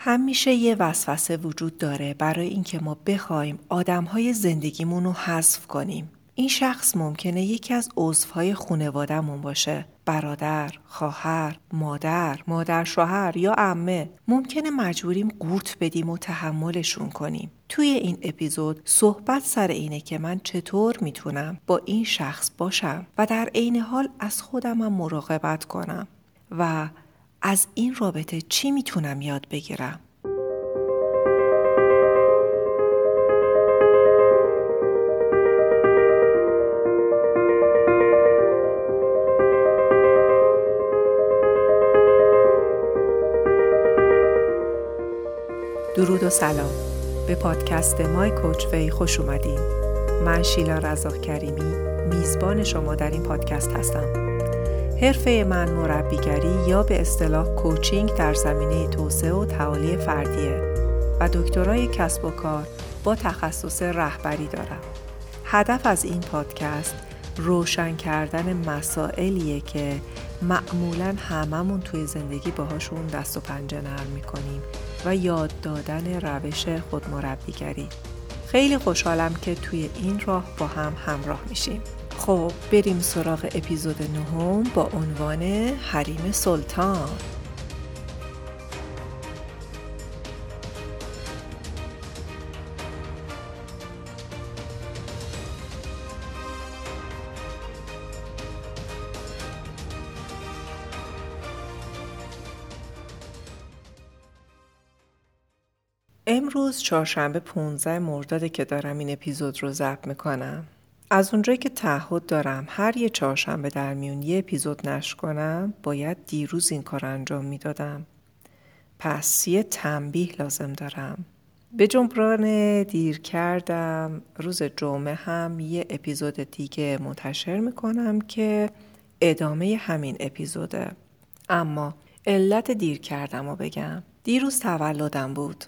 همیشه یه وسوسه وجود داره برای اینکه ما بخوایم آدمهای زندگیمون رو حذف کنیم. این شخص ممکنه یکی از عضوهای خونوادهمون باشه. برادر، خواهر، مادر، مادر شوهر یا عمه ممکنه مجبوریم قورت بدیم و تحملشون کنیم. توی این اپیزود صحبت سر اینه که من چطور می‌تونم با این شخص باشم و در عین حال از خودمم مراقبت کنم و از این رابطه چی می‌تونم یاد بگیرم؟ درود و سلام. به پادکست مای کوچ وی خوش اومدین. من شیلا رزاق کریمی میزبان شما در این پادکست هستم. حرفه من مربیگری یا به اصطلاح کوچینگ در زمینه توسعه و تعالی فردیه و دکترای کسب و کار با تخصص رهبری دارم. هدف از این پادکست روشن کردن مسائلیه که معمولا هممون توی زندگی باهاشون دست و پنجه نرم می‌کنیم و یاد دادن روش خودمربیگری. خیلی خوشحالم که توی این راه با هم همراه میشیم. خب بریم سراغ اپیزود نهم با عنوان حریم سلطان. امروز چهارشنبه 15 مرداده که دارم این اپیزود رو ضبط می‌کنم. از اونجایی که تعهد دارم هر یه چهارشنبه در میون یه اپیزود نشر کنم باید دیروز این کار انجام می‌دادم. پس یه تنبیه لازم دارم. به جبران دیر کردم روز جمعه هم یه اپیزود دیگه منتشر می‌کنم که ادامه همین اپیزوده. اما علت دیر کردم و بگم. دیروز تولدم بود.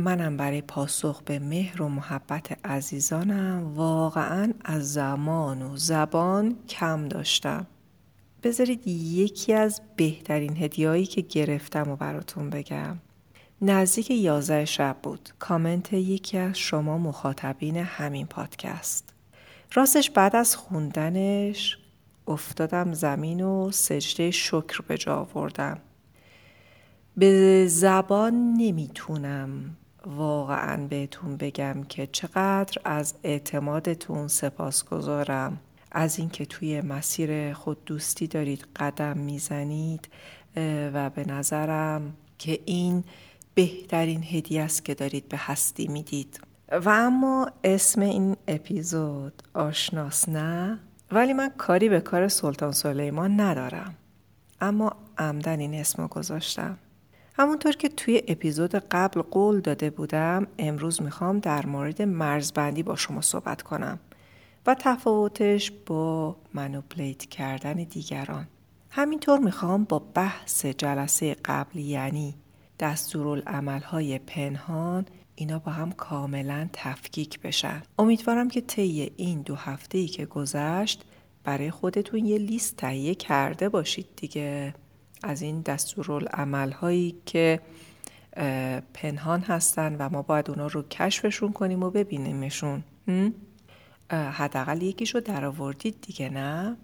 منم برای پاسخ به مهر و محبت عزیزانم واقعا از زمان و زبان کم داشتم. بذارید یکی از بهترین هدیهایی که گرفتم و براتون بگم. نزدیک یازده شب بود. کامنت یکی از شما مخاطبین همین پادکست. راستش بعد از خوندنش افتادم زمین و سجده شکر به جا آوردم. به زبان نمی‌تونم واقعا بهتون بگم که چقدر از اعتمادتون سپاسگزارم. از اینکه توی مسیر خود دوستی دارید قدم می‌زنید و به نظرم که این بهترین هدیه است که دارید به هستی می‌دید. و اما اسم این اپیزود آشناس نه ولی من کاری به کار سلطان سلیمان ندارم. اما عمدن این اسم گذاشتم. همونطور که توی اپیزود قبل قول داده بودم امروز می‌خوام در مورد مرزبندی با شما صحبت کنم و تفاوتش با منوپلیت کردن دیگران. همینطور می‌خوام با بحث جلسه قبل یعنی دستورالعملهای پنهان اینا با هم کاملا تفکیک بشن. امیدوارم که طی این دو هفته ای که گذشت برای خودتون یه لیست تهیه کرده باشید دیگه. از این دستورالعمل هایی که پنهان هستن و ما باید اونا رو کشفشون کنیم و ببینیمشون. حداقل یکیشو در آوردید دیگه نه؟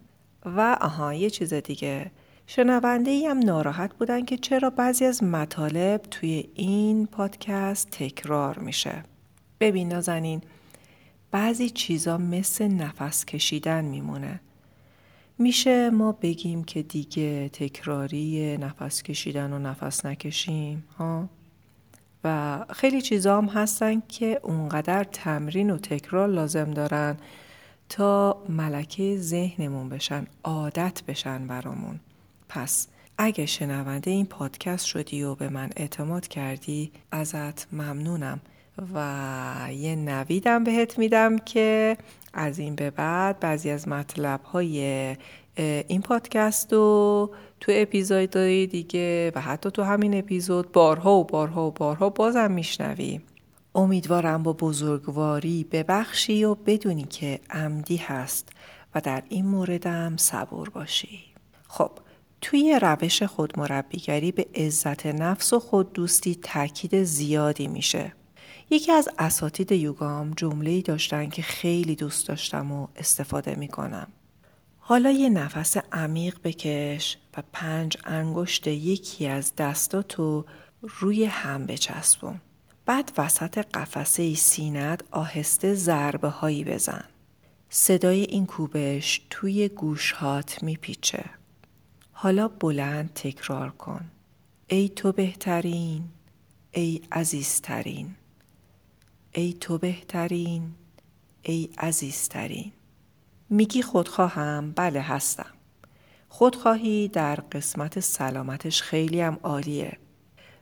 و آها یه چیز دیگه. شنونده ای هم ناراحت بودن که چرا بعضی از مطالب توی این پادکست تکرار میشه. ببین نازنین بعضی چیزا مثل نفس کشیدن میمونه. میشه ما بگیم که دیگه تکراری نفس کشیدن و نفس نکشیم ها؟ و خیلی چیزا هم هستن که اونقدر تمرین و تکرار لازم دارن تا ملکه ذهنمون بشن عادت بشن برامون. پس اگه شنونده این پادکست شدی و به من اعتماد کردی ازت ممنونم. و یه نویدم بهت میدم که از این به بعد بعضی از مطلب های این پادکست رو تو اپیزودهای دیگه و حتی تو همین اپیزود بارها و بارها و بارها بازم میشنوی امیدوارم با بزرگواری ببخشی و بدونی که عمدی هست و در این موردم صبور باشی خب توی روش خودمربیگری به عزت نفس و خود دوستی تاکید زیادی میشه. یکی از اساتید یوگام جمله داشتن که خیلی دوست داشتم و استفاده می‌کنم. حالا یه نفس عمیق بکش و پنج انگشت یکی از دستاتو روی هم بچسبون. بعد وسط قفسه سینت آهسته ضربه هایی بزن. صدای این کوبش توی گوشهات میپیچه. حالا بلند تکرار کن. ای تو بهترین، ای عزیزترین. ای تو بهترین، ای عزیزترین. میگی خودخواهم؟ بله هستم. خودخواهی در قسمت سلامتش خیلی هم عالیه.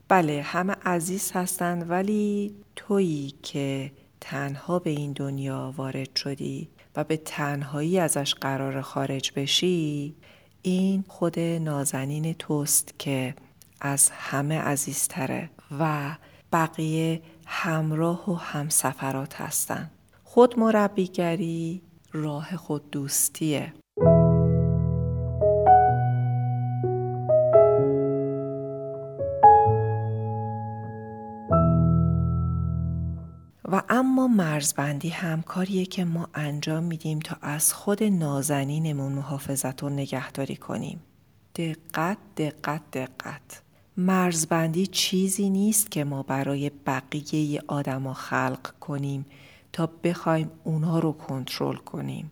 بله همه عزیز هستند ولی تویی که تنها به این دنیا وارد شدی و به تنهایی ازش قرار خارج بشی این خود نازنین توست که از همه عزیزتره و بقیه همراه و همسفرات هستن. خود مربیگری راه خود دوستیه. و اما مرزبندی هم کاریه که ما انجام میدیم تا از خود نازنینمون محافظت و نگهداری کنیم. دقت دقت دقت. مرزبندی چیزی نیست که ما برای بقیه آدما خلق کنیم تا بخوایم اونها رو کنترل کنیم.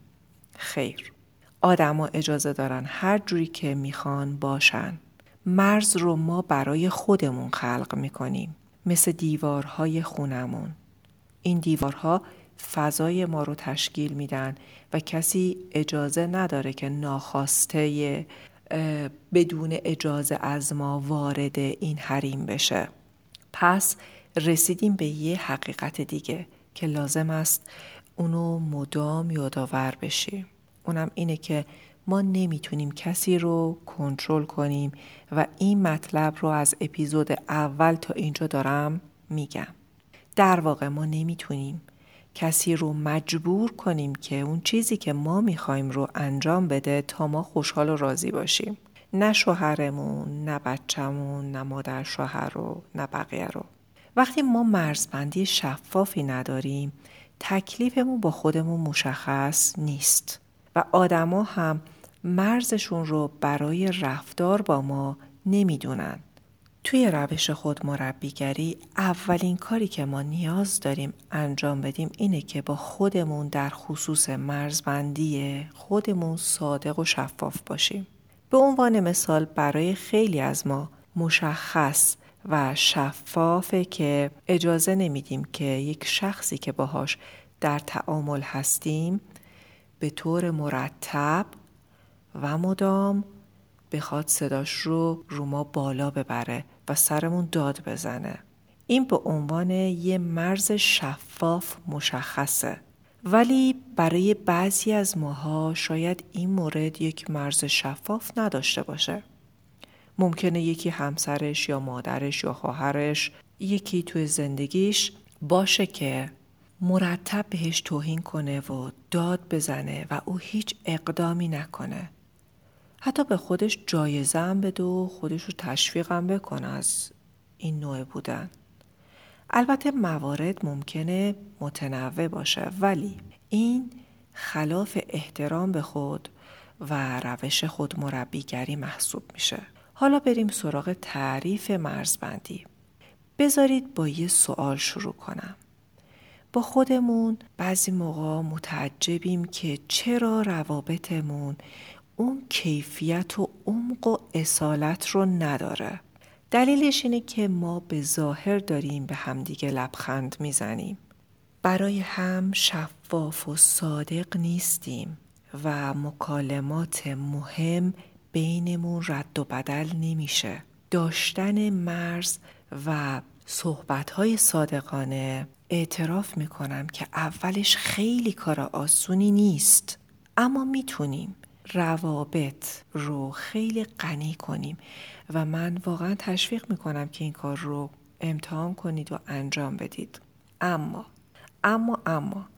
خیر. آدما اجازه دارن هر جوری که می‌خوان باشن. مرز رو ما برای خودمون خلق می‌کنیم. مثل دیوارهای خونمون. این دیوارها فضای ما رو تشکیل میدن و کسی اجازه نداره که ناخواسته بدون اجازه از ما وارد این حریم بشه. پس رسیدیم به یه حقیقت دیگه که لازم است اونو مدام یادآور بشیم. اونم اینه که ما نمی‌تونیم کسی رو کنترل کنیم و این مطلب رو از اپیزود اول تا اینجا دارم میگم. در واقع ما نمی‌تونیم کسی رو مجبور کنیم که اون چیزی که ما می‌خوایم رو انجام بده تا ما خوشحال و راضی باشیم. نه شوهرمون نه بچهمون نه مادر شوهر رو نه بقیه رو. وقتی ما مرزبندی شفافی نداریم تکلیفمون با خودمون مشخص نیست و آدما هم مرزشون رو برای رفتار با ما نمی‌دونن. توی روش خود مربیگری اولین کاری که ما نیاز داریم انجام بدیم اینه که با خودمون در خصوص مرزبندی خودمون صادق و شفاف باشیم. به عنوان مثال برای خیلی از ما مشخص و شفافه که اجازه نمیدیم که یک شخصی که باهاش در تعامل هستیم به طور مرتب و مدام بخواد صداش رو رو ما بالا ببره و سرمون داد بزنه. این به عنوان یه مرز شفاف مشخصه. ولی برای بعضی از ماها شاید این مورد یک مرز شفاف نداشته باشه. ممکنه یکی همسرش یا مادرش یا خواهرش یکی توی زندگیش باشه که مرتب بهش توهین کنه و داد بزنه و او هیچ اقدامی نکنه. حتی به خودش جایزه هم بده و خودش رو تشویق هم بکنه از این نوع بودن. البته موارد ممکنه متنوع باشه ولی این خلاف احترام به خود و روش خود مربیگری محسوب میشه. حالا بریم سراغ تعریف مرزبندی. بذارید با یه سوال شروع کنم. با خودمون بعضی موقع متعجبیم که چرا روابطمون اون کیفیت و عمق و اصالت رو نداره. دلیلش اینه که ما به ظاهر داریم به همدیگه لبخند می‌زنیم. برای هم شفاف و صادق نیستیم و مکالمات مهم بینمون رد و بدل نمیشه. داشتن مرز و صحبتهای صادقانه اعتراف می‌کنم که اولش خیلی کار آسونی نیست اما می‌تونیم. روابط رو خیلی غنی کنیم. و من واقعا تشویق می‌کنم که این کار رو امتحان کنید و انجام بدید. اما اما اما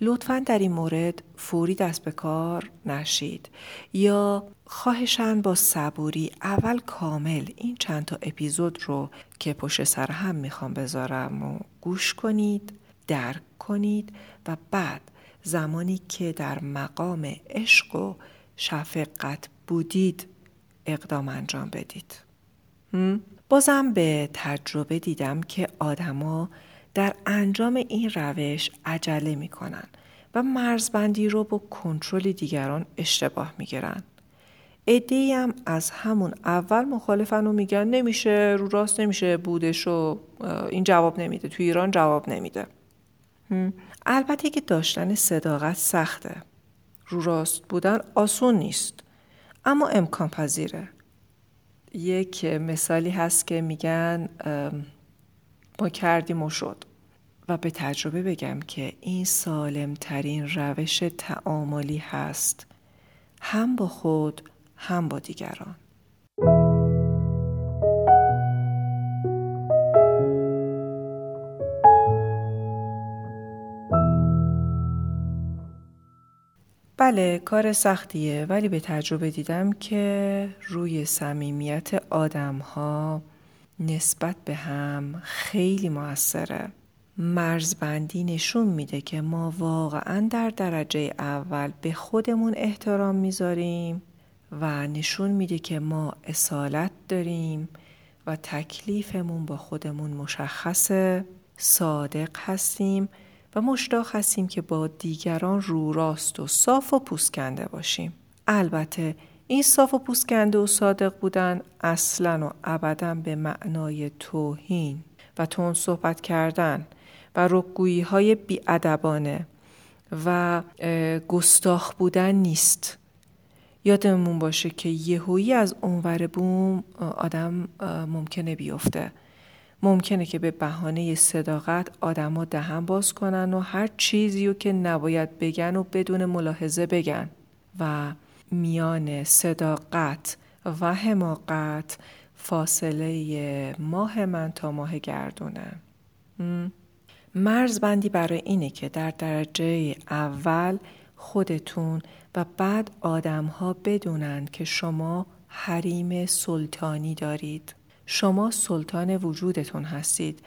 لطفا در این مورد فوری دست به کار نشید. یا خواهشن با صبوری اول کامل این چند تا اپیزود رو که پشت سر هم می‌خوام بذارم و گوش کنید درک کنید و بعد زمانی که در مقام عشق و شفقت بودید اقدام انجام بدید. بازم به تجربه دیدم که آدما در انجام این روش عجله می‌کنن و مرزبندی رو با کنترل دیگران اشتباه می‌گیرن. ادهی هم از همون اول مخالفن و میگن نمیشه رو راست نمیشه بودش و این جواب نمیده تو ایران جواب نمیده. البته که داشتن صداقت سخته. رو راست بودن آسون نیست. اما امکان پذیره یک مثالی هست که میگن ما کردیم و شد. و به تجربه بگم که این سالم ترین روش تعاملی هست. هم با خود هم با دیگران. بله کار سختیه ولی به تجربه دیدم که روی صمیمیت آدم ها نسبت به هم خیلی موثره. مرزبندی نشون میده که ما واقعا در درجه اول به خودمون احترام می‌ذاریم و نشون میده که ما اصالت داریم و تکلیفمون با خودمون مشخصه صادق هستیم و مشتاق هستیم که با دیگران رو راست و صاف و پوسکنده باشیم. البته این صاف و پوسکنده و صادق بودن اصلا و ابدا به معنای توهین و تون صحبت کردن و رکگویی های بیادبانه و گستاخ بودن نیست. یادمون باشه که یهویی از اونور بوم آدم ممکنه بیفته. ممکنه که به بهانه صداقت آدما دهن باز کنن و هر چیزی رو که نباید بگن و بدون ملاحظه بگن. و میان صداقت و حماقت فاصله ماه من تا ماه گردونه. مرزبندی برای اینه که در درجه اول خودتون و بعد آدم ها بدونند که شما حریم سلطانی دارید. شما سلطان وجودتون هستید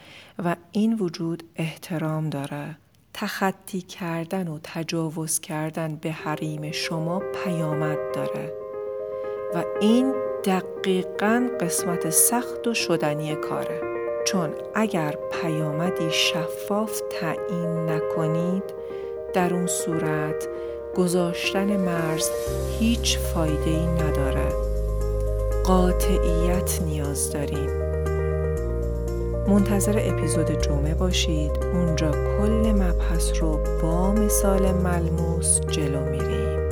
و این وجود احترام داره. تخطی کردن و تجاوز کردن به حریم شما پیامد داره. و این دقیقا قسمت سخت و شدنی کاره. چون اگر پیامدی شفاف تعیین نکنید در اون صورت گذاشتن مرز هیچ فایده ای نداره. قاطعیت نیاز داریم. منتظر اپیزود جمعه باشید. اونجا کل مبحث رو با مثال ملموس جلو میریم.